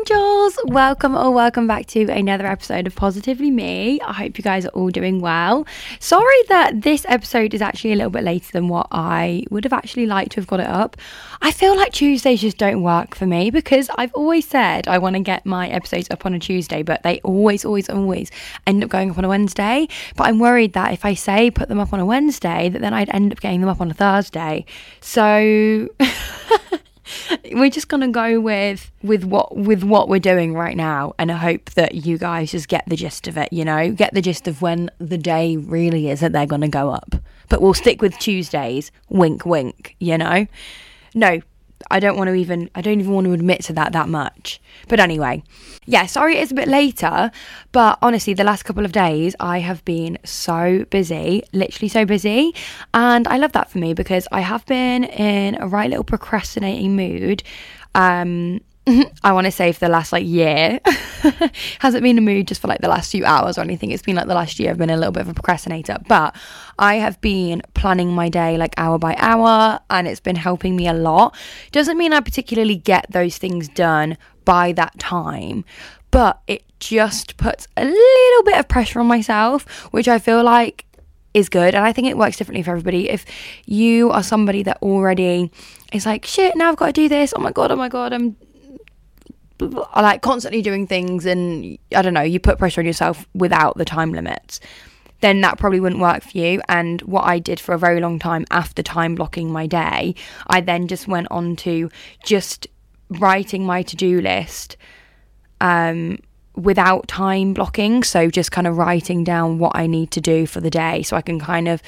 Angels, welcome or welcome back to another episode of Positively Me. I hope you guys are all doing well. Sorry that this episode is actually a little bit later than what I would have actually liked to have got it up. I feel like Tuesdays just don't work for me because I've always said I want to get my episodes up on a Tuesday, but they always, always, always end up going up on a Wednesday. But I'm worried that if I say put them up on a Wednesday, that then I'd end up getting them up on a Thursday. So. we're just gonna go with with what with what we're doing right now and I hope that you guys just get the gist of it you know? Get the gist of when the day really is that they're gonna go up. But we'll stick with tuesdays. Wink wink you know? No I don't want to even I don't even want to admit to that that much. But anyway, yeah, sorry it's a bit later, but honestly the last couple of days I have been so busy, literally so busy, and I love that for me because I have been in a right little procrastinating mood. Um I want to say for the last like year. Hasn't been a mood just for like the last few hours or anything. It's been like the last year I've been a little bit of a procrastinator. But I have been planning my day like hour by hour and it's been helping me a lot. Doesn't mean I particularly get those things done by that time, but it just puts a little bit of pressure on myself, which I feel like is good and I think it works differently for everybody. If you are somebody that already is like, shit, now I've got to do this. Oh my god, oh my god, I'm are like constantly doing things and I don't know, you put pressure on yourself without the time limits, then that probably wouldn't work for you. And what I did for a very long time after time blocking my day, I then just went on to just writing my to do list um, without time blocking. So just kind of writing down what I need to do for the day so I can kind of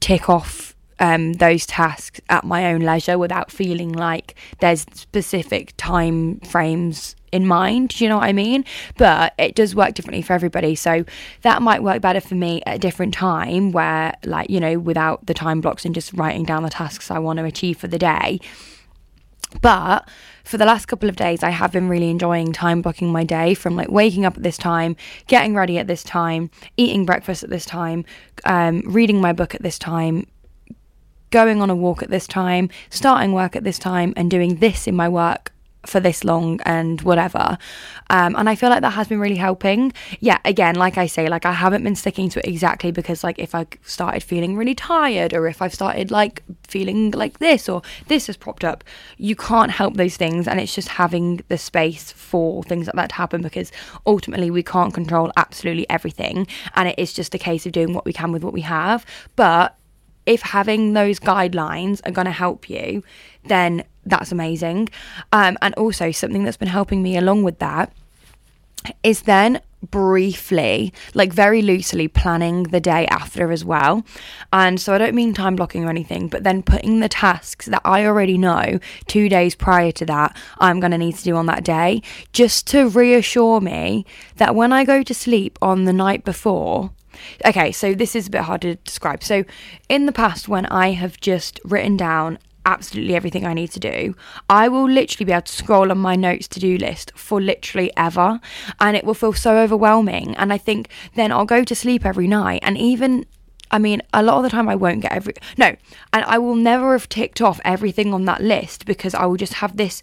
tick off um, those tasks at my own leisure without feeling like there's specific time frames in mind. Do you know what I mean? But it does work differently for everybody. So that might work better for me at a different time where, like, you know, without the time blocks and just writing down the tasks I want to achieve for the day. But for the last couple of days, I have been really enjoying time blocking my day from like waking up at this time, getting ready at this time, eating breakfast at this time, um, reading my book at this time, going on a walk at this time, starting work at this time, and doing this in my work for this long and whatever. Um, and I feel like that has been really helping. Yeah, again, like I say, like I haven't been sticking to it exactly because, like, if I started feeling really tired or if I've started like feeling like this or this has propped up, you can't help those things. And it's just having the space for things like that to happen because ultimately we can't control absolutely everything. And it is just a case of doing what we can with what we have. But if having those guidelines are going to help you, then that's amazing. Um, and also, something that's been helping me along with that is then briefly, like very loosely, planning the day after as well. And so I don't mean time blocking or anything, but then putting the tasks that I already know two days prior to that I'm going to need to do on that day, just to reassure me that when I go to sleep on the night before, Okay, so this is a bit hard to describe. So, in the past, when I have just written down absolutely everything I need to do, I will literally be able to scroll on my notes to do list for literally ever. And it will feel so overwhelming. And I think then I'll go to sleep every night. And even, I mean, a lot of the time I won't get every, no, and I will never have ticked off everything on that list because I will just have this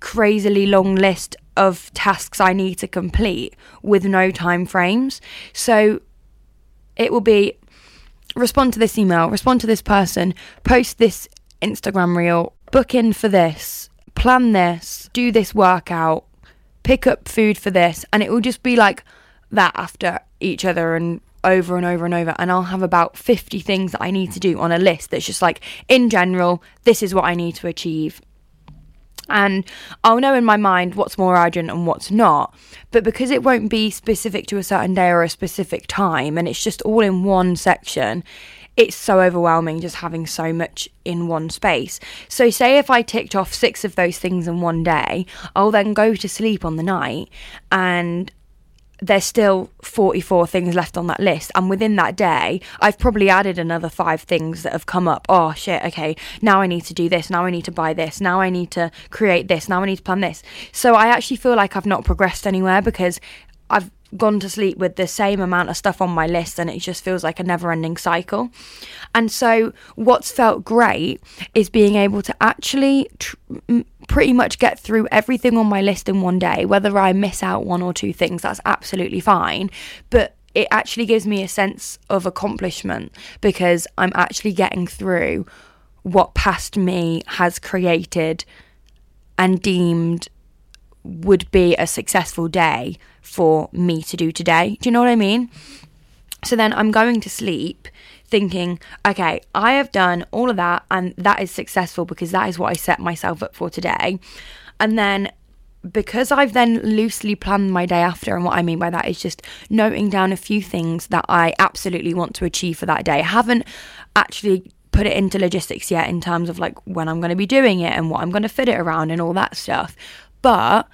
crazily long list of tasks I need to complete with no time frames. So it will be respond to this email, respond to this person, post this Instagram reel, book in for this, plan this, do this workout, pick up food for this, and it will just be like that after each other and over and over and over and I'll have about 50 things that I need to do on a list that's just like in general this is what I need to achieve and I'll know in my mind what's more urgent and what's not. But because it won't be specific to a certain day or a specific time, and it's just all in one section, it's so overwhelming just having so much in one space. So, say if I ticked off six of those things in one day, I'll then go to sleep on the night and there's still 44 things left on that list. And within that day, I've probably added another five things that have come up. Oh, shit, okay, now I need to do this. Now I need to buy this. Now I need to create this. Now I need to plan this. So I actually feel like I've not progressed anywhere because I've gone to sleep with the same amount of stuff on my list and it just feels like a never ending cycle. And so, what's felt great is being able to actually tr- pretty much get through everything on my list in one day. Whether I miss out one or two things, that's absolutely fine. But it actually gives me a sense of accomplishment because I'm actually getting through what past me has created and deemed would be a successful day for me to do today. Do you know what I mean? So then I'm going to sleep thinking, okay, I have done all of that and that is successful because that is what I set myself up for today. And then because I've then loosely planned my day after, and what I mean by that is just noting down a few things that I absolutely want to achieve for that day. I haven't actually put it into logistics yet in terms of like when I'm going to be doing it and what I'm going to fit it around and all that stuff. But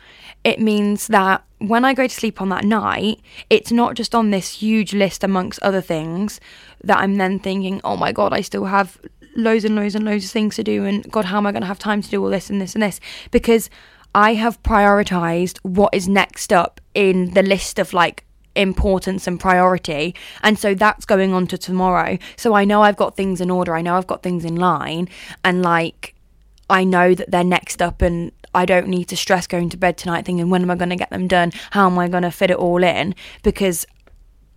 it means that when I go to sleep on that night, it's not just on this huge list amongst other things that I'm then thinking, oh my God, I still have loads and loads and loads of things to do. And God, how am I going to have time to do all this and this and this? Because I have prioritized what is next up in the list of like importance and priority. And so that's going on to tomorrow. So I know I've got things in order. I know I've got things in line. And like, I know that they're next up and I don't need to stress going to bed tonight thinking, when am I going to get them done? How am I going to fit it all in? Because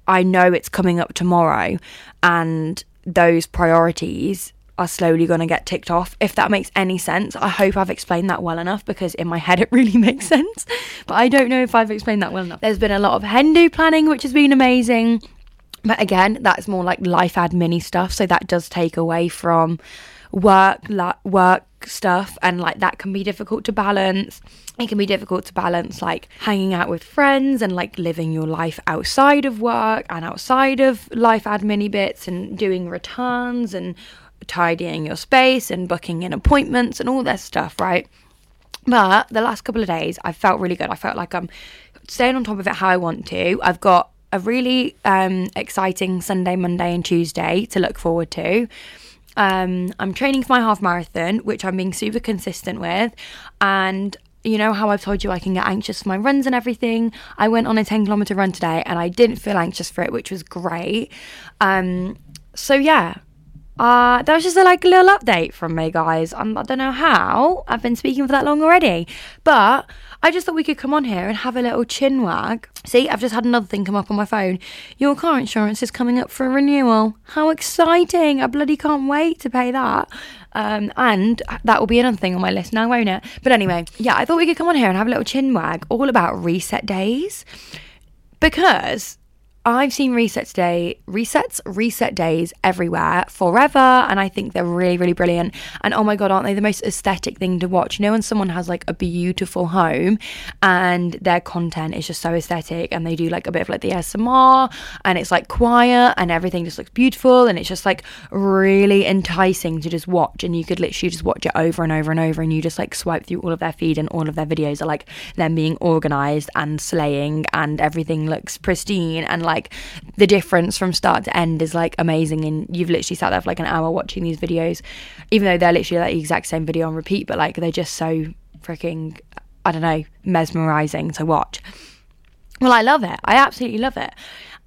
I know it's coming up tomorrow and those priorities are slowly going to get ticked off. If that makes any sense, I hope I've explained that well enough because in my head it really makes sense. But I don't know if I've explained that well enough. There's been a lot of hen do planning, which has been amazing. But again, that's more like life admin stuff. So that does take away from work, la- work stuff and like that can be difficult to balance. It can be difficult to balance like hanging out with friends and like living your life outside of work and outside of life admin bits and doing returns and tidying your space and booking in appointments and all that stuff right? But the last couple of days i felt really good. I felt like i'm staying on top of it how i want to. I've got a really um, exciting sunday monday and tuesday to look forward to um, I'm training for my half marathon, which I'm being super consistent with. And you know how I've told you I can get anxious for my runs and everything. I went on a 10 kilometer run today and I didn't feel anxious for it, which was great. Um, so yeah, uh, that was just a like little update from me, guys. Um, I don't know how I've been speaking for that long already, but I just thought we could come on here and have a little chin wag. See, I've just had another thing come up on my phone. Your car insurance is coming up for renewal. How exciting! I bloody can't wait to pay that. Um, and that will be another thing on my list now, won't it? But anyway, yeah, I thought we could come on here and have a little chin wag all about reset days because I've seen resets day, resets, reset days everywhere forever, and I think they're really, really brilliant. And oh my god, aren't they the most aesthetic thing to watch? You know, when someone has like a beautiful home and their content is just so aesthetic, and they do like a bit of like the ASMR, and it's like quiet, and everything just looks beautiful, and it's just like really enticing to just watch. And you could literally just watch it over and over and over, and you just like swipe through all of their feed, and all of their videos are like them being organized and slaying, and everything looks pristine and like like the difference from start to end is like amazing and you've literally sat there for like an hour watching these videos even though they're literally like the exact same video on repeat but like they're just so freaking I don't know mesmerizing to watch well I love it I absolutely love it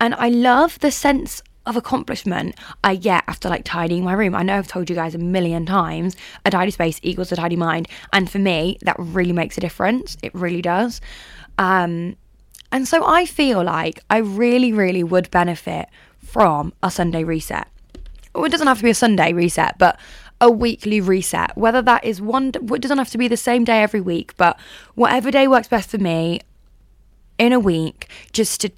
and I love the sense of accomplishment I get after like tidying my room. I know I've told you guys a million times a tidy space equals a tidy mind. And for me, that really makes a difference. It really does. Um, and so I feel like I really, really would benefit from a Sunday reset. it doesn't have to be a Sunday reset, but a weekly reset. Whether that is one, it doesn't have to be the same day every week, but whatever day works best for me in a week, just to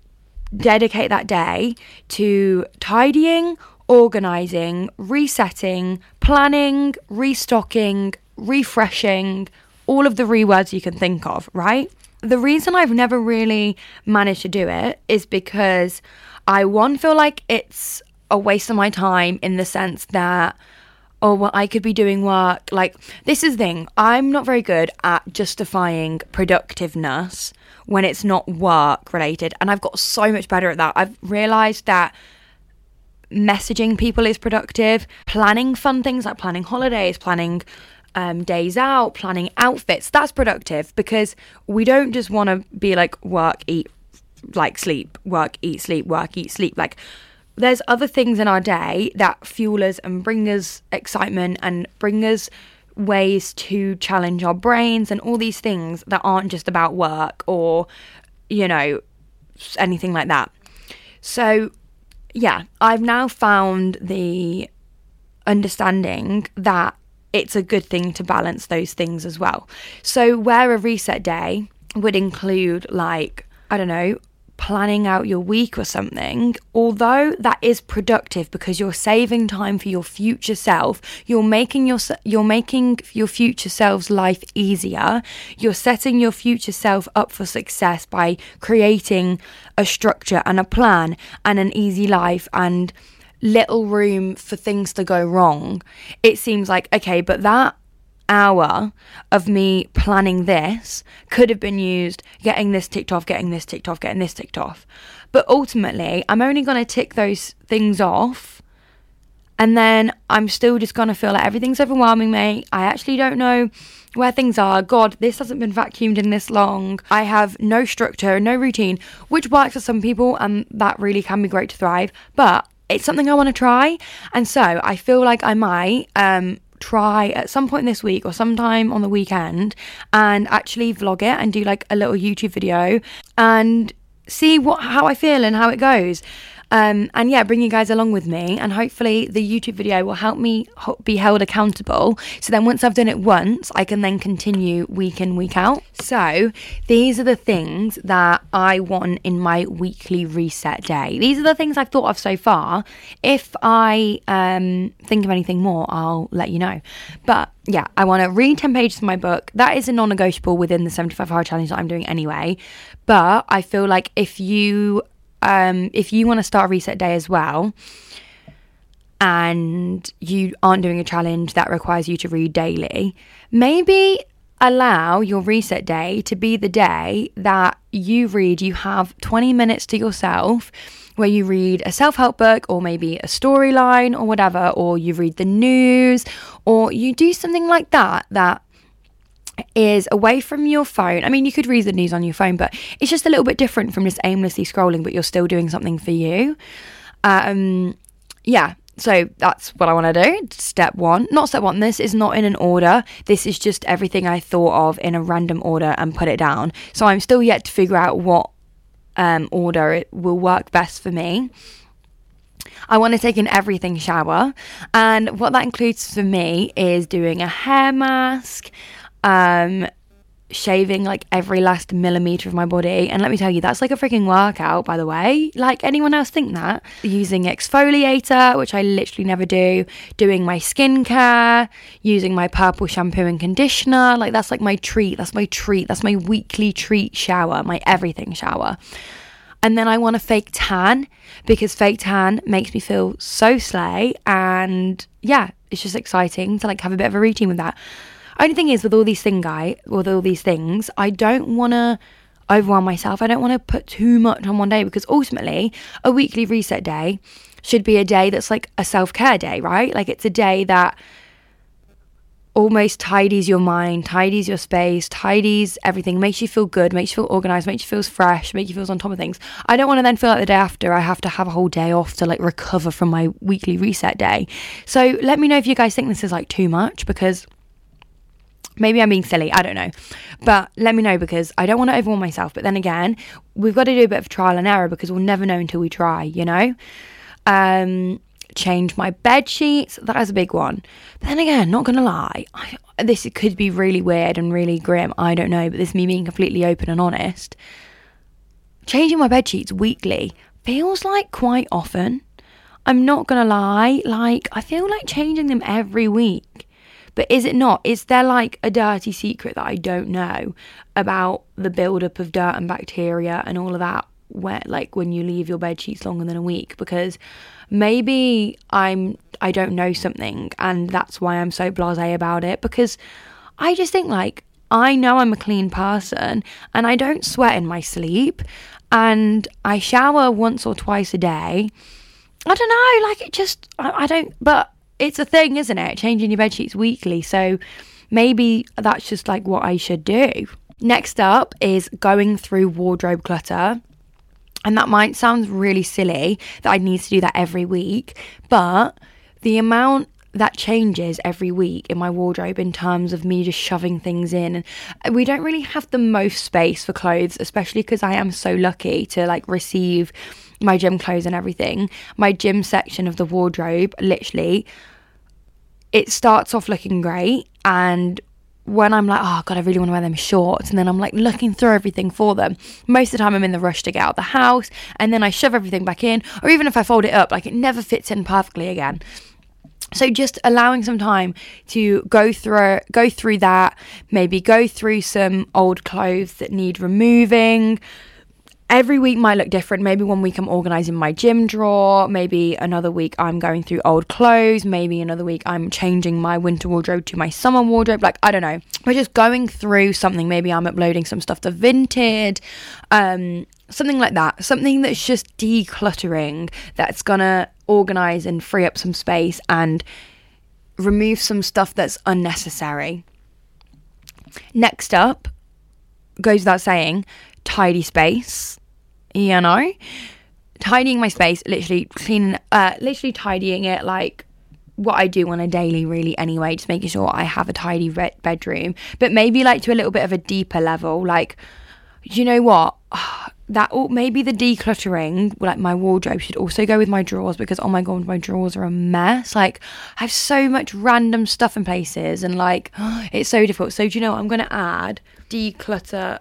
dedicate that day to tidying, organizing, resetting, planning, restocking, refreshing, all of the rewords you can think of, right? The reason I've never really managed to do it is because I one feel like it's a waste of my time in the sense that oh well I could be doing work like this is the thing I'm not very good at justifying productiveness when it's not work related. And I've got so much better at that. I've realized that messaging people is productive, planning fun things like planning holidays, planning um, days out, planning outfits, that's productive because we don't just want to be like work, eat, like sleep, work, eat, sleep, work, eat, sleep. Like, there's other things in our day that fuel us and bring us excitement and bring us ways to challenge our brains and all these things that aren't just about work or, you know, anything like that. So, yeah, I've now found the understanding that it's a good thing to balance those things as well. So, where a reset day would include, like, I don't know, planning out your week or something, although that is productive because you're saving time for your future self, you're making your you're making your future self's life easier. You're setting your future self up for success by creating a structure and a plan and an easy life and little room for things to go wrong. It seems like okay, but that hour of me planning this could have been used getting this ticked off, getting this ticked off, getting this ticked off. But ultimately, I'm only going to tick those things off. And then I'm still just going to feel like everything's overwhelming me. I actually don't know where things are. God, this hasn't been vacuumed in this long. I have no structure, no routine, which works for some people, and that really can be great to thrive. But it's something I want to try. And so I feel like I might um, try at some point this week or sometime on the weekend and actually vlog it and do like a little YouTube video and see what how I feel and how it goes. Um, and yeah, bring you guys along with me, and hopefully the YouTube video will help me be held accountable. So then, once I've done it once, I can then continue week in, week out. So these are the things that I want in my weekly reset day. These are the things I've thought of so far. If I um, think of anything more, I'll let you know. But yeah, I want to read 10 pages of my book. That is a non negotiable within the 75 Hard challenge that I'm doing anyway. But I feel like if you um, if you want to start a reset day as well, and you aren't doing a challenge that requires you to read daily, maybe allow your reset day to be the day that you read, you have 20 minutes to yourself where you read a self help book or maybe a storyline or whatever, or you read the news, or you do something like that that is away from your phone. I mean, you could read the news on your phone, but it's just a little bit different from just aimlessly scrolling, but you're still doing something for you. Um, yeah, so that's what I want to do. Step one, not step one, this is not in an order. This is just everything I thought of in a random order and put it down. So I'm still yet to figure out what um, order it will work best for me. I want to take an everything shower, and what that includes for me is doing a hair mask um, shaving like every last millimeter of my body. And let me tell you, that's like a freaking workout, by the way. Like anyone else think that? Using exfoliator, which I literally never do, doing my skincare, using my purple shampoo and conditioner. Like that's like my treat. That's my treat. That's my weekly treat shower, my everything shower. And then I want a fake tan because fake tan makes me feel so slay. And yeah, it's just exciting to like have a bit of a routine with that. Only thing is, with all these thing guy, with all these things, I don't want to overwhelm myself. I don't want to put too much on one day because ultimately, a weekly reset day should be a day that's like a self care day, right? Like it's a day that almost tidies your mind, tidies your space, tidies everything, makes you feel good, makes you feel organized, makes you feel fresh, makes you feel on top of things. I don't want to then feel like the day after I have to have a whole day off to like recover from my weekly reset day. So let me know if you guys think this is like too much because maybe I'm being silly, I don't know. But let me know because I don't want to overwhelm myself. But then again, we've got to do a bit of trial and error because we'll never know until we try, you know? Um change my bed sheets. That is a big one. But then again, not gonna lie, I, this could be really weird and really grim. I don't know, but this is me being completely open and honest. Changing my bed sheets weekly feels like quite often. I'm not gonna lie, like I feel like changing them every week. But is it not? Is there like a dirty secret that I don't know about the buildup of dirt and bacteria and all of that? Where like when you leave your bed sheets longer than a week because maybe I'm I don't know something and that's why I'm so blasé about it because I just think like I know I'm a clean person and I don't sweat in my sleep and I shower once or twice a day. I don't know, like it just I, I don't but it's a thing, isn't it? Changing your bed sheets weekly. So maybe that's just like what I should do. Next up is going through wardrobe clutter. And that might sound really silly that I need to do that every week, but the amount that changes every week in my wardrobe in terms of me just shoving things in and we don't really have the most space for clothes especially because I am so lucky to like receive my gym clothes and everything my gym section of the wardrobe literally it starts off looking great and when I'm like, oh God, I really want to wear them shorts, and then I'm like looking through everything for them. Most of the time, I'm in the rush to get out of the house, and then I shove everything back in, or even if I fold it up, like it never fits in perfectly again. So just allowing some time to go through go through that, maybe go through some old clothes that need removing, every week might look different. Maybe one week I'm organizing my gym drawer. Maybe another week I'm going through old clothes. Maybe another week I'm changing my winter wardrobe to my summer wardrobe. Like, I don't know. We're just going through something. Maybe I'm uploading some stuff to Vinted. Um, something like that. Something that's just decluttering that's gonna organize and free up some space and remove some stuff that's unnecessary. Next up, goes without saying, tidy space you know tidying my space literally cleaning uh literally tidying it like what I do on a daily, really, anyway, just making sure I have a tidy re- bedroom, but maybe like to a little bit of a deeper level. Like, you know what? That all, maybe the decluttering, like my wardrobe, should also go with my drawers because oh my god, my drawers are a mess. Like, I have so much random stuff in places, and like, it's so difficult. So, do you know what? I'm going to add declutter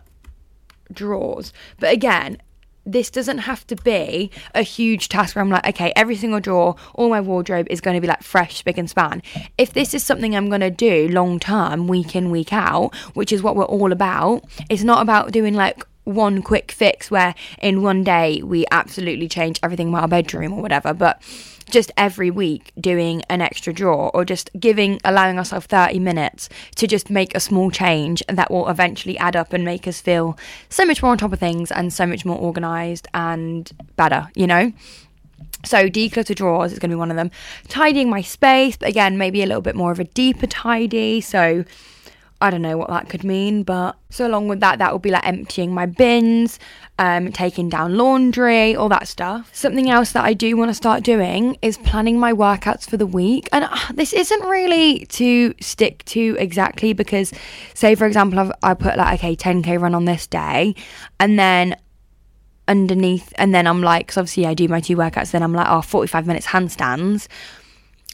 drawers. But again, this doesn't have to be a huge task where I'm like, okay, every single drawer, all my wardrobe is going to be like fresh, spick and span. If this is something I'm going to do long term, week in, week out, which is what we're all about, it's not about doing like one quick fix where in one day we absolutely change everything about our bedroom or whatever. But just every week doing an extra drawer or just giving allowing ourselves 30 minutes to just make a small change that will eventually add up and make us feel so much more on top of things and so much more organized and better you know? So declutter drawers is going to be one of them. Tidying my space but again maybe a little bit more of a deeper tidy. So I don't know what that could mean, but so along with that, that will be like emptying my bins, um, taking down laundry, all that stuff. Something else that I do want to start doing is planning my workouts for the week. And uh, this isn't really to stick to exactly because, say, for example, I've, I put like, okay, 10k run on this day, and then underneath, and then I'm like, because obviously I do my two workouts, then I'm like, oh, 45 minutes handstands.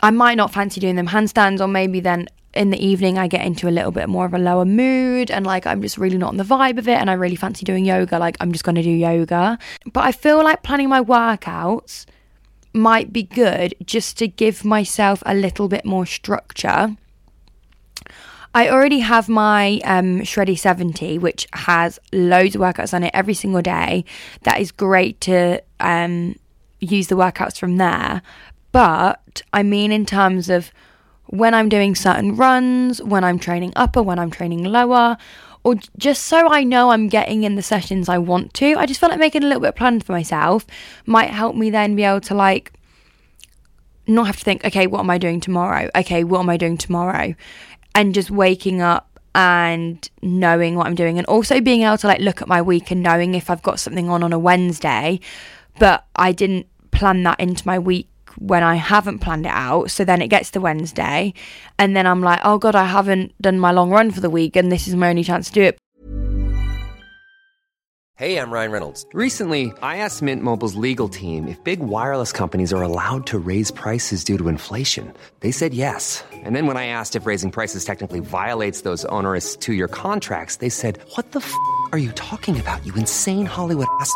I might not fancy doing them handstands, or maybe then in the evening I get into a little bit more of a lower mood and like I'm just really not on the vibe of it and I really fancy doing yoga, like I'm just going to do yoga. But I feel like planning my workouts might be good just to give myself a little bit more structure. I already have my um, Shreddy 70, which has loads of workouts on it every single day. That is great to um, use the workouts from there. But I mean, in terms of when I'm doing certain runs, when I'm training upper, when I'm training lower, or just so I know I'm getting in the sessions I want to. I just feel like making a little bit of plan for myself might help me then be able to like not have to think, okay, what am I doing tomorrow? Okay, what am I doing tomorrow? and just waking up and knowing what I'm doing and also being able to like look at my week and knowing if I've got something on on a Wednesday but I didn't plan that into my week when I haven't planned it out. So then it gets to Wednesday, and then I'm like, oh God, I haven't done my long run for the week, and this is my only chance to do it. Hey, I'm Ryan Reynolds. Recently, I asked Mint Mobile's legal team if big wireless companies are allowed to raise prices due to inflation. They said yes. And then when I asked if raising prices technically violates those onerous two year contracts, they said, What the f are you talking about, you insane Hollywood ass?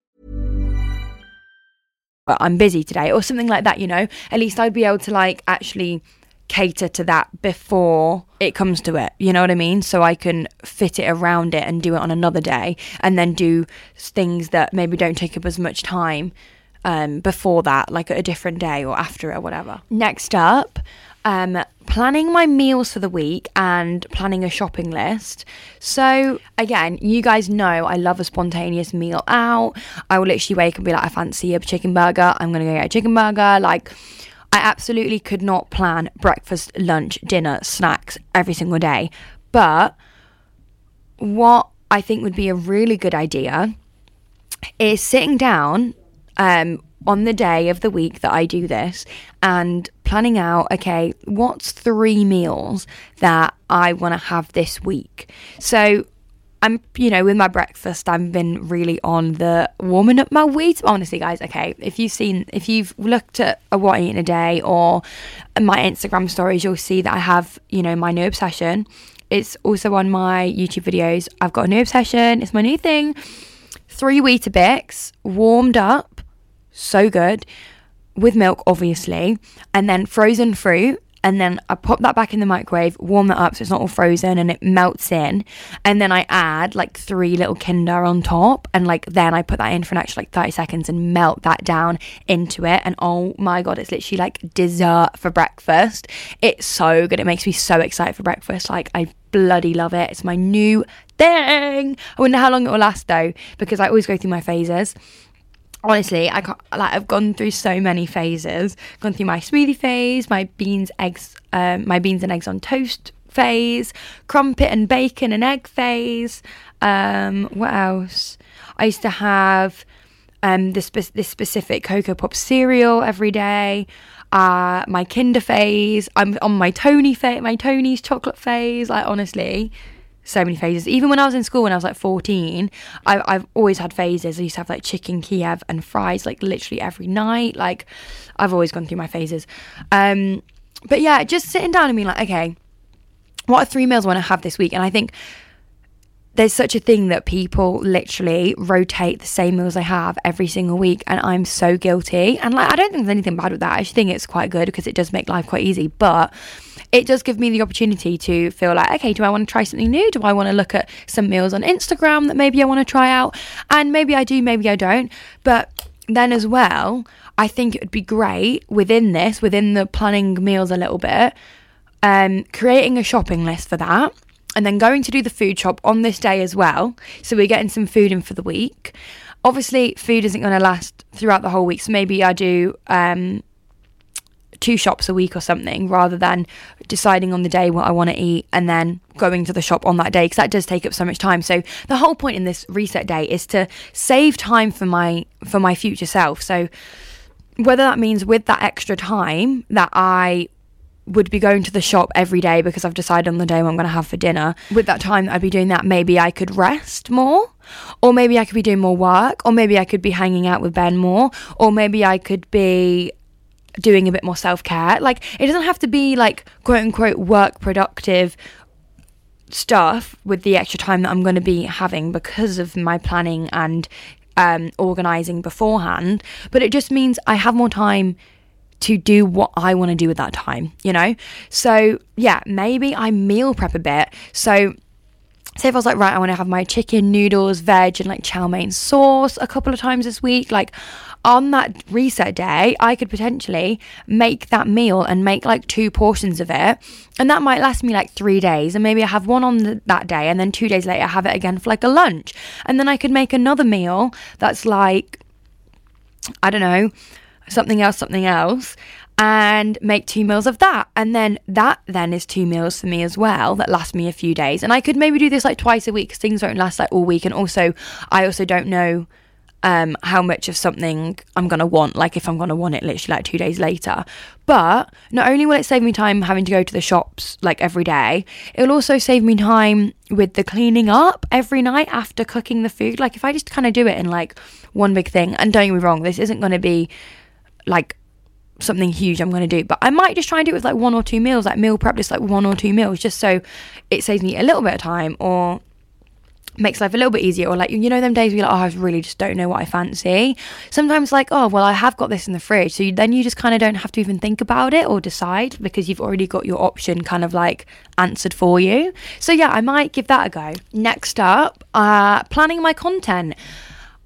I'm busy today, or something like that, you know? At least I'd be able to like actually cater to that before it comes to it. You know what I mean? So I can fit it around it and do it on another day and then do things that maybe don't take up as much time um, before that, like a different day or after it or whatever. Next up, um, planning my meals for the week and planning a shopping list. So, again, you guys know I love a spontaneous meal out. I will literally wake up and be like, I fancy a chicken burger. I'm going to go get a chicken burger. Like, I absolutely could not plan breakfast, lunch, dinner, snacks every single day. But what I think would be a really good idea is sitting down um, on the day of the week that I do this and planning out, okay, what's three meals that I want to have this week? So I'm, you know, with my breakfast, I've been really on the warming up my wheat. Honestly, guys, okay, if you've seen, if you've looked at a what I eat in a day or my Instagram stories, you'll see that I have, you know, my new obsession. It's also on my YouTube videos. I've got a new obsession. It's my new thing. Three Weetabix warmed up, so good, with milk, obviously, and then frozen fruit and then I pop that back in the microwave, warm that up so it's not all frozen and it melts in. And then I add like three little Kinder on top, and like then I put that in for an extra like 30 seconds and melt that down into it. And oh my god, it's literally like dessert for breakfast. It's so good. It makes me so excited for breakfast. Like I bloody love it. It's my new thing. I wonder how long it will last though, because I always go through my phases honestly i can't like i've gone through so many phases. Gone through my smoothie phase my beans eggs um, my beans and eggs on toast phase crumpet and bacon and egg phase. Um, what else? I used to have um, this, this specific cocoa pop cereal every day. Uh, my kinder phase i'm on my tony phase my tony's chocolate phase like honestly so many phases. Even when I was in school, when I was like 14, I, I've always had phases. I used to have like chicken Kiev and fries like literally every night. Like I've always gone through my phases. Um, but yeah, just sitting down and being like, okay, what are three meals I want to have this week? And I think there's such a thing that people literally rotate the same meals they have every single week and I'm so guilty and like I don't think there's anything bad with that I actually think it's quite good because it does make life quite easy but it does give me the opportunity to feel like, okay, do I want to try something new? Do I want to look at some meals on Instagram that maybe I want to try out? And maybe I do, maybe I don't. But then as well, I think it would be great within this, within the planning meals a little bit, um, creating a shopping list for that. And then going to do the food shop on this day as well. So we're getting some food in for the week. Obviously, food isn't going to last throughout the whole week. So maybe I do um, two shops a week or something rather than deciding on the day what I want to eat and then going to the shop on that day because that does take up so much time. So the whole point in this reset day is to save time for my for my future self. So whether that means with that extra time that I would be going to the shop every day because I've decided on the day what I'm going to have for dinner. With that time that I'd be doing that, maybe I could rest more, or maybe I could be doing more work, or maybe I could be hanging out with Ben more, or maybe I could be doing a bit more self care. Like, it doesn't have to be like quote unquote work productive stuff with the extra time that I'm going to be having because of my planning and um, organizing beforehand. But it just means I have more time to do what I want to do with that time, you know? So, yeah, maybe I meal prep a bit. So, say if I was like, right, I want to have my chicken, noodles, veg, and like chow mein sauce a couple of times this week, like on that reset day, I could potentially make that meal and make like two portions of it. And that might last me like three days. And maybe I have one on the, that day, and then two days later, I have it again for like a lunch. And then I could make another meal that's like, I don't know, something else, something else and make two meals of that. And then that then is two meals for me as well that last me a few days. And I could maybe do this like twice a week because things won't last like all week. And also, I also don't know um, how much of something I'm gonna want, like if I'm gonna want it literally like two days later. But not only will it save me time having to go to the shops like every day, it'll also save me time with the cleaning up every night after cooking the food. Like if I just kind of do it in like one big thing, and don't get me wrong, this isn't gonna be like something huge I'm going to do. But I might just try and do it with like one or two meals, like meal prep, just like one or two meals, just so it saves me a little bit of time or makes life a little bit easier. Or like you know them days where you're like oh I really just don't know what I fancy. Sometimes like oh well I have got this in the fridge. So you, then you just kind of don't have to even think about it or decide because you've already got your option kind of like answered for you. So yeah I might give that a go. Next up uh planning my content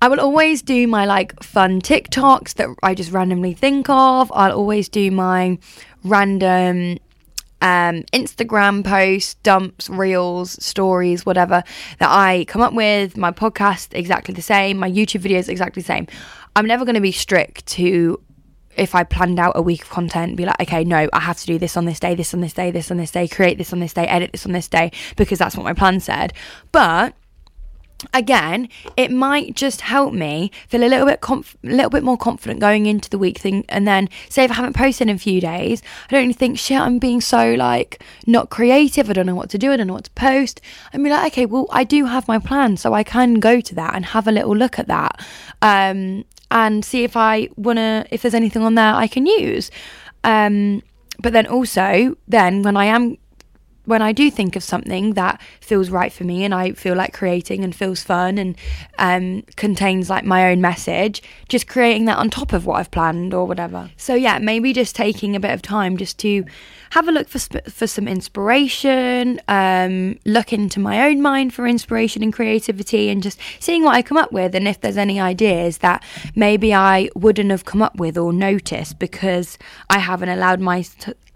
I will always do my like fun TikToks that I just randomly think of. I'll always do my random um, Instagram posts, dumps, reels, stories, whatever that I come up with. My podcast, exactly the same. My YouTube videos, exactly the same. I'm never going to be strict to if I planned out a week of content, be like, okay, no, I have to do this on this day, this on this day, this on this day, create this on this day, edit this on this day, because that's what my plan said. But again, it might just help me feel a little bit conf- little bit more confident going into the week thing. And then, say if I haven't posted in a few days, I don't really think shit. I'm being so like not creative. I don't know what to do. I don't know what to post. And be like, okay, well, I do have my plan, so I can go to that and have a little look at that, um, and see if I wanna if there's anything on there I can use. Um, but then also, then when I am when I do think of something that feels right for me and I feel like creating and feels fun and um, contains like my own message, just creating that on top of what I've planned or whatever. So yeah, maybe just taking a bit of time just to have a look for sp- for some inspiration, um, look into my own mind for inspiration and creativity, and just seeing what I come up with and if there's any ideas that maybe I wouldn't have come up with or noticed because I haven't allowed my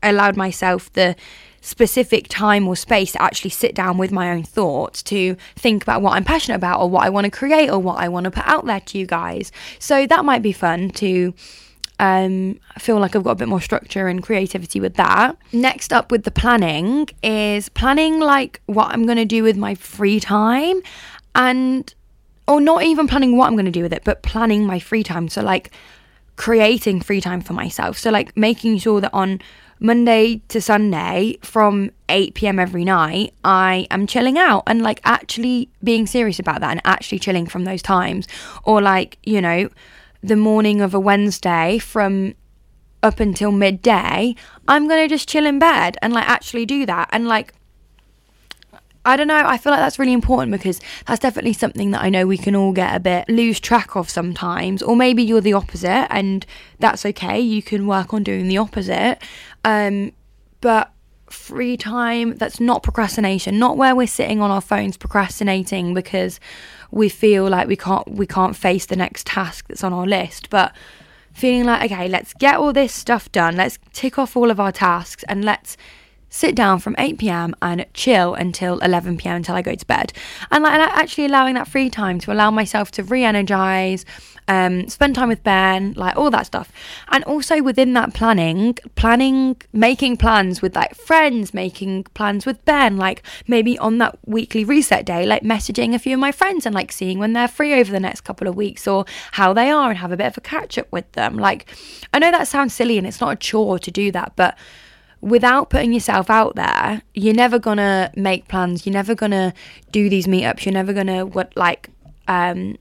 allowed myself the specific time or space to actually sit down with my own thoughts to think about what I'm passionate about or what I want to create or what I want to put out there to you guys. So that might be fun to um, feel like I've got a bit more structure and creativity with that. Next up with the planning is planning like what I'm going to do with my free time and or not even planning what I'm going to do with it, but planning my free time. So like creating free time for myself. So like making sure that on Monday to Sunday from 8 pm every night, I am chilling out and like actually being serious about that and actually chilling from those times. Or like, you know, the morning of a Wednesday from up until midday, I'm going to just chill in bed and like actually do that. And like, I don't know. I feel like that's really important because that's definitely something that I know we can all get a bit lose track of sometimes. Or maybe you're the opposite and that's okay. You can work on doing the opposite. Um, but free time that's not procrastination, not where we're sitting on our phones procrastinating because we feel like we can't we can't face the next task that's on our list, but feeling like okay, let's get all this stuff done. Let's tick off all of our tasks and let's sit down from 8 pm and chill until 11 pm until I go to bed. And like actually allowing that free time to allow myself to re energize, um, spend time with Ben, like all that stuff. And also within that planning, planning, making plans with like friends, making plans with Ben, like maybe on that weekly reset day, like messaging a few of my friends and like seeing when they're free over the next couple of weeks or how they are and have a bit of a catch up with them. Like, I know that sounds silly and it's not a chore to do that, but without putting yourself out there, you're never gonna make plans. You're never gonna do these meetups. You're never gonna what like um,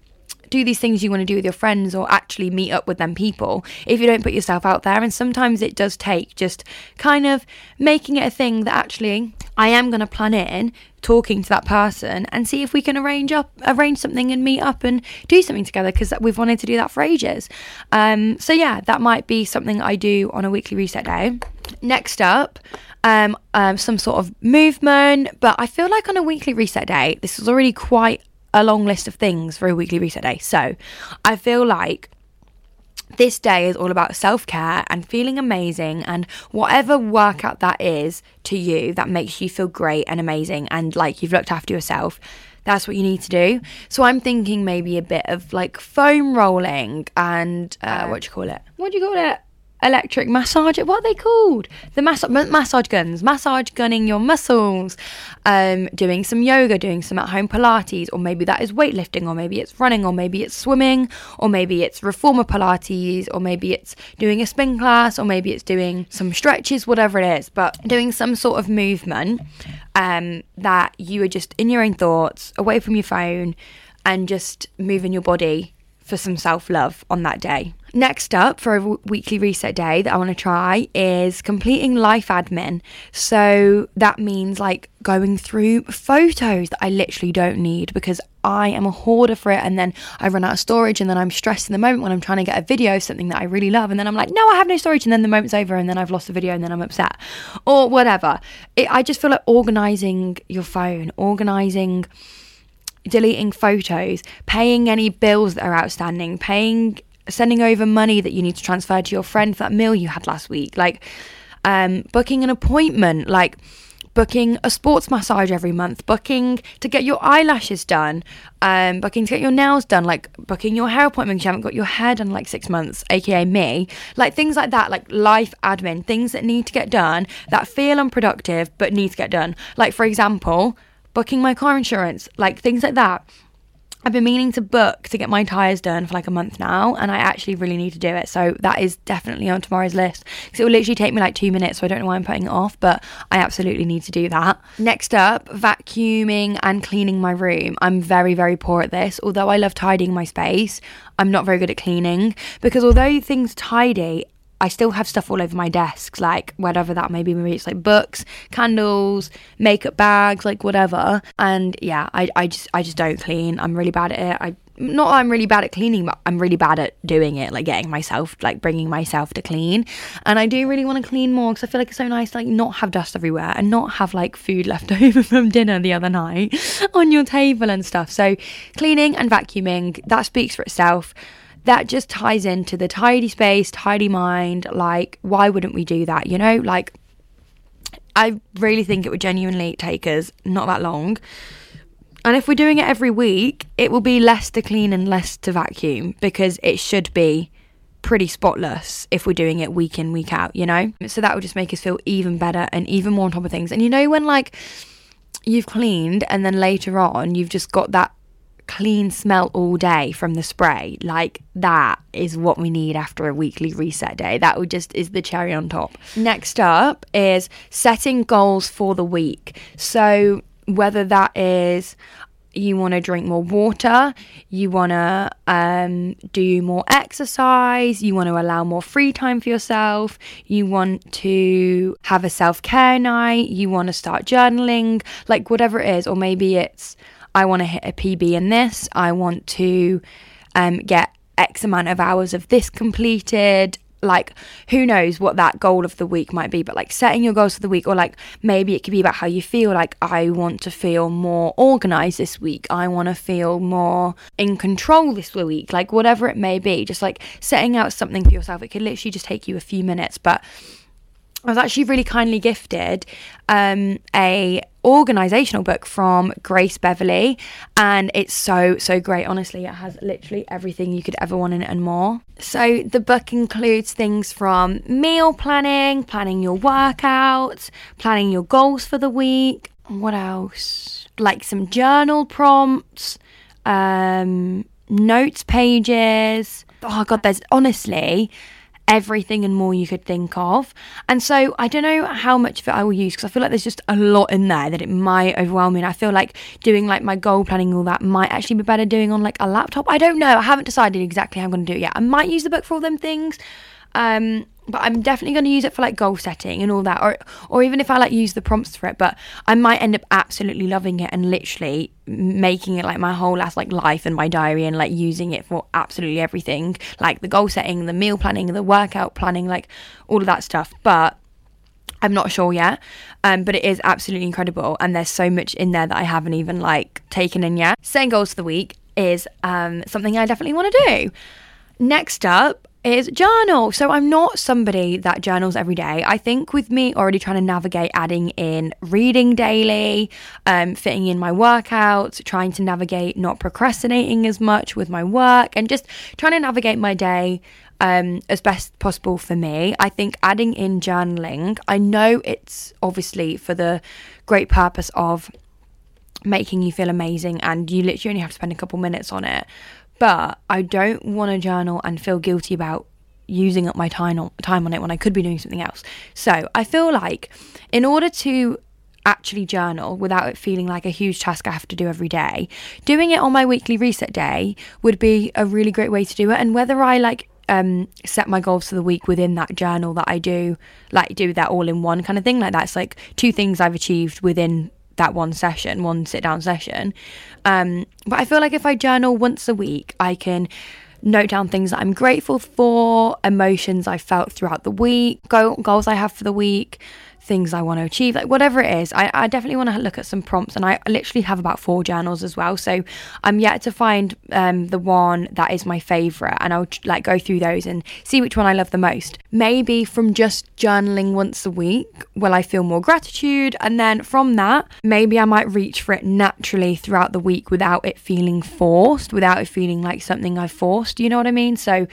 do these things you want to do with your friends or actually meet up with them people if you don't put yourself out there. And sometimes it does take just kind of making it a thing that actually I am going to plan in talking to that person and see if we can arrange up arrange something and meet up and do something together because we've wanted to do that for ages um, so yeah that might be something i do on a weekly reset day next up um, um, some sort of movement but i feel like on a weekly reset day this is already quite a long list of things for a weekly reset day so i feel like this day is all about self care and feeling amazing, and whatever workout that is to you that makes you feel great and amazing and like you've looked after yourself. That's what you need to do. So I'm thinking maybe a bit of like foam rolling and uh, what do you call it? What do you call it? Electric massage. What are they called? The mass- massage guns. Massage gunning your muscles. Um, doing some yoga, doing some at home Pilates, or maybe that is weightlifting, or maybe it's running, or maybe it's swimming, or maybe it's reformer Pilates, or maybe it's doing a spin class, or maybe it's doing some stretches, whatever it is. But doing some sort of movement um, that you are just in your own thoughts, away from your phone, and just moving your body for some self love on that day. Next up for a w- weekly reset day that I want to try is completing life admin. So that means like going through photos that I literally don't need because I am a hoarder for it and then I run out of storage and then I'm stressed in the moment when I'm trying to get a video of something that I really love and then I'm like, no, I have no storage and then the moment's over and then I've lost the video and then I'm upset or whatever. It, I just feel like organizing your phone, organizing deleting photos, paying any bills that are outstanding, paying sending over money that you need to transfer to your friend for that meal you had last week, like um, booking an appointment, like booking a sports massage every month, booking to get your eyelashes done, um, booking to get your nails done, like booking your hair appointment because you haven't got your hair done in like six months, aka me, like things like that, like life admin, things that need to get done that feel unproductive but need to get done. Like, for example, booking my car insurance, like things like that. I've been meaning to book to get my tyres done for like a month now, and I actually really need to do it. So that is definitely on tomorrow's list because it will literally take me like two minutes. So I don't know why I'm putting it off, but I absolutely need to do that. Next up, vacuuming and cleaning my room. I'm very, very poor at this. Although I love tidying my space, I'm not very good at cleaning because although things tidy, I still have stuff all over my desks, like whatever that may be. Maybe it's like books, candles, makeup bags, like whatever. And yeah, I, I just I just don't clean. I'm really bad at it. I not I'm really bad at cleaning, but I'm really bad at doing it, like getting myself, like bringing myself to clean. And I do really want to clean more because I feel like it's so nice to like not have dust everywhere and not have like food left over from dinner the other night on your table and stuff. So cleaning and vacuuming that speaks for itself that just ties into the tidy space, tidy mind. Like, why wouldn't we do that? You know, like, I really think it would genuinely take us not that long. And if we're doing it every week, it will be less to clean and less to vacuum because it should be pretty spotless if we're doing it week in, week out, you know? So that would just make us feel even better and even more on top of things. And you know, when like you've cleaned and then later on you've just got that clean smell all day from the spray. Like that is what we need after a weekly reset day. That would just is the cherry on top. Next up is setting goals for the week. So whether that is you want to drink more water, you want to um, do more exercise, you want to allow more free time for yourself, you want to have a self care night, you want to start journaling, like whatever it is, or maybe it's I want to hit a PB in this, I want to um, get X amount of hours of this completed. Like, who knows what that goal of the week might be, but like setting your goals for the week, or like maybe it could be about how you feel. Like, I want to feel more organized this week, I want to feel more in control this week, like, whatever it may be. Just like setting out something for yourself, it could literally just take you a few minutes, but I was actually really kindly gifted um, a organizational book from Grace Beverley, and it's so so great. Honestly, it has literally everything you could ever want in it and more. So the book includes things from meal planning, planning your workouts, planning your goals for the week. What else? Like some journal prompts, um, notes pages. Oh god, there's honestly everything and more you could think of. And so I don't know how much of it I will use because I feel like there's just a lot in there that it might overwhelm me. And I feel like doing like my goal planning, all that might actually be better doing on like a laptop. I don't know. I haven't decided exactly how I'm going to do it yet. I might use the book for all them things. Um, but I'm definitely going to use it for like goal setting and all that, or or even if I like use the prompts for it. But I might end up absolutely loving it and literally making it like my whole last like life and my diary and like using it for absolutely everything, like the goal setting, the meal planning, the workout planning, like all of that stuff. But I'm not sure yet, um, but it is absolutely incredible, and there's so much in there that I haven't even like taken in yet. Setting goals for the week is um, something I definitely want to do. Next up, is journal. So I'm not somebody that journals every day. I think with me already trying to navigate adding in reading daily, um, fitting in my workouts, trying to navigate not procrastinating as much with my work, and just trying to navigate my day um, as best possible for me. I think adding in journaling, I know it's obviously for the great purpose of making you feel amazing and you literally only have to spend a couple minutes on it but I don't want to journal and feel guilty about using up my time on, time on it when I could be doing something else. So I feel like in order to actually journal without it feeling like a huge task I have to do every day, doing it on my weekly reset day would be a really great way to do it. And whether I like um, set my goals for the week within that journal that I do, like do that all in one kind of thing, like that's like two things I've achieved within that one session, one sit down session. Um, but I feel like if I journal once a week, I can note down things that I'm grateful for, emotions I felt throughout the week, goals I have for the week, things I want to achieve, like whatever it is. I, I definitely want to look at some prompts, and I literally have about four journals as well. So I'm yet to find um, the one that is my favorite, and I'll like go through those and see which one I love the most. Maybe from just journaling once a week, will I feel more gratitude, and then from that, maybe I might reach for it naturally throughout the week without it feeling forced, without it feeling like something I forced. You know what I mean? So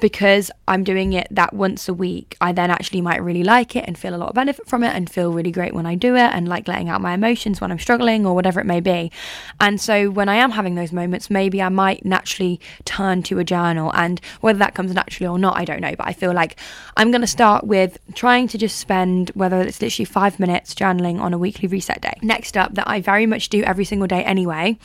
because I'm doing it that once a week, I then actually might really like it and feel a lot of benefit from it and feel really great when I do it and like letting out my emotions when I'm struggling or whatever it may be. And so when I am having those moments, maybe I might naturally turn to a journal. And whether that comes naturally or not, I don't know. But I feel like I'm going to start with trying to just spend, whether it's literally five minutes journaling on a weekly reset day. Next up, that I very much do every single day anyway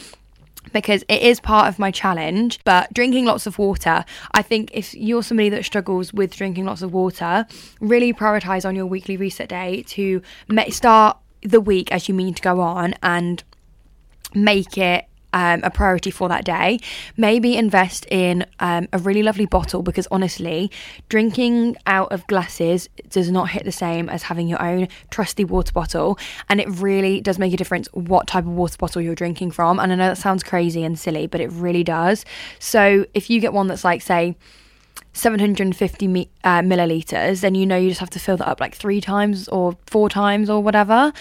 because it is part of my challenge. But drinking lots of water, I think if you're somebody that struggles with drinking lots of water, really prioritize on your weekly reset day to start the week as you mean to go on and make it um, a priority for that day. Maybe invest in um, a really lovely bottle because honestly, drinking out of glasses does not hit the same as having your own trusty water bottle. And it really does make a difference what type of water bottle you're drinking from. And I know that sounds crazy and silly, but it really does. So if you get one that's like, say, 750 mi- uh, milliliters, then you know you just have to fill that up like three times or four times or whatever.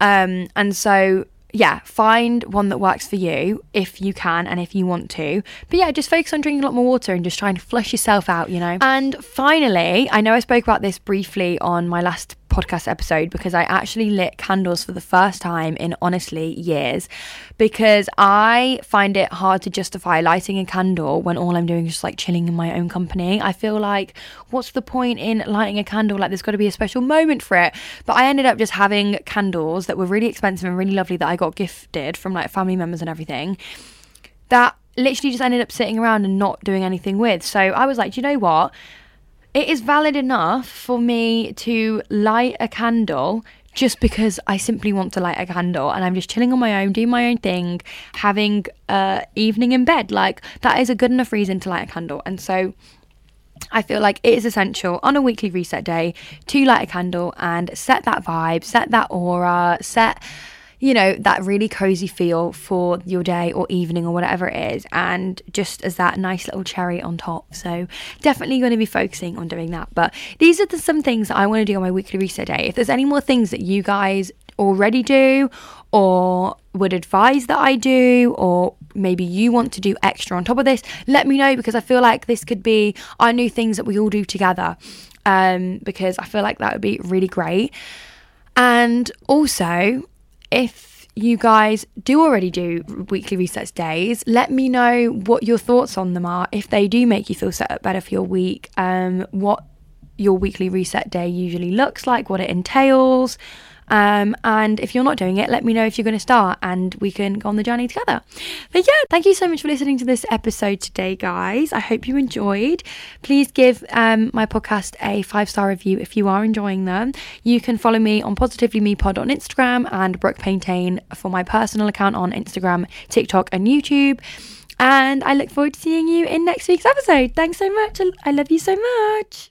Um, and so yeah, find one that works for you if you can and if you want to. But yeah, just focus on drinking a lot more water and just try and flush yourself out, you know. And finally, I know I spoke about this briefly on my last podcast episode because I actually lit candles for the first time in honestly years because I find it hard to justify lighting a candle when all I'm doing is just like chilling in my own company. I feel like what's the point in lighting a candle? Like there's got to be a special moment for it. But I ended up just having candles that were really expensive and really lovely that I got gifted from like family members and everything that literally just ended up sitting around and not doing anything with. So I was like, do you know what? It is valid enough for me to light a candle just because I simply want to light a candle and I'm just chilling on my own, doing my own thing, having a evening in bed. Like that is a good enough reason to light a candle. And so I feel like it is essential on a weekly reset day to light a candle and set that vibe, set that aura, set you know, that really cozy feel for your day or evening or whatever it is, and just as that nice little cherry on top. So, definitely going to be focusing on doing that. But these are the, some things that I want to do on my weekly reset day. If there's any more things that you guys already do or would advise that I do, or maybe you want to do extra on top of this, let me know because I feel like this could be our new things that we all do together. Um, because I feel like that would be really great. And also, if you guys do already do weekly resets days, let me know what your thoughts on them are. If they do make you feel set up better for your week, um, what your weekly reset day usually looks like, what it entails. Um, and if you're not doing it, let me know if you're going to start and we can go on the journey together. But yeah, thank you so much for listening to this episode today, guys. I hope you enjoyed. Please give um, my podcast a five star review if you are enjoying them. You can follow me on Positively Me Pod on Instagram and Brooke Paintain for my personal account on Instagram, TikTok, and YouTube. And I look forward to seeing you in next week's episode. Thanks so much. I love you so much.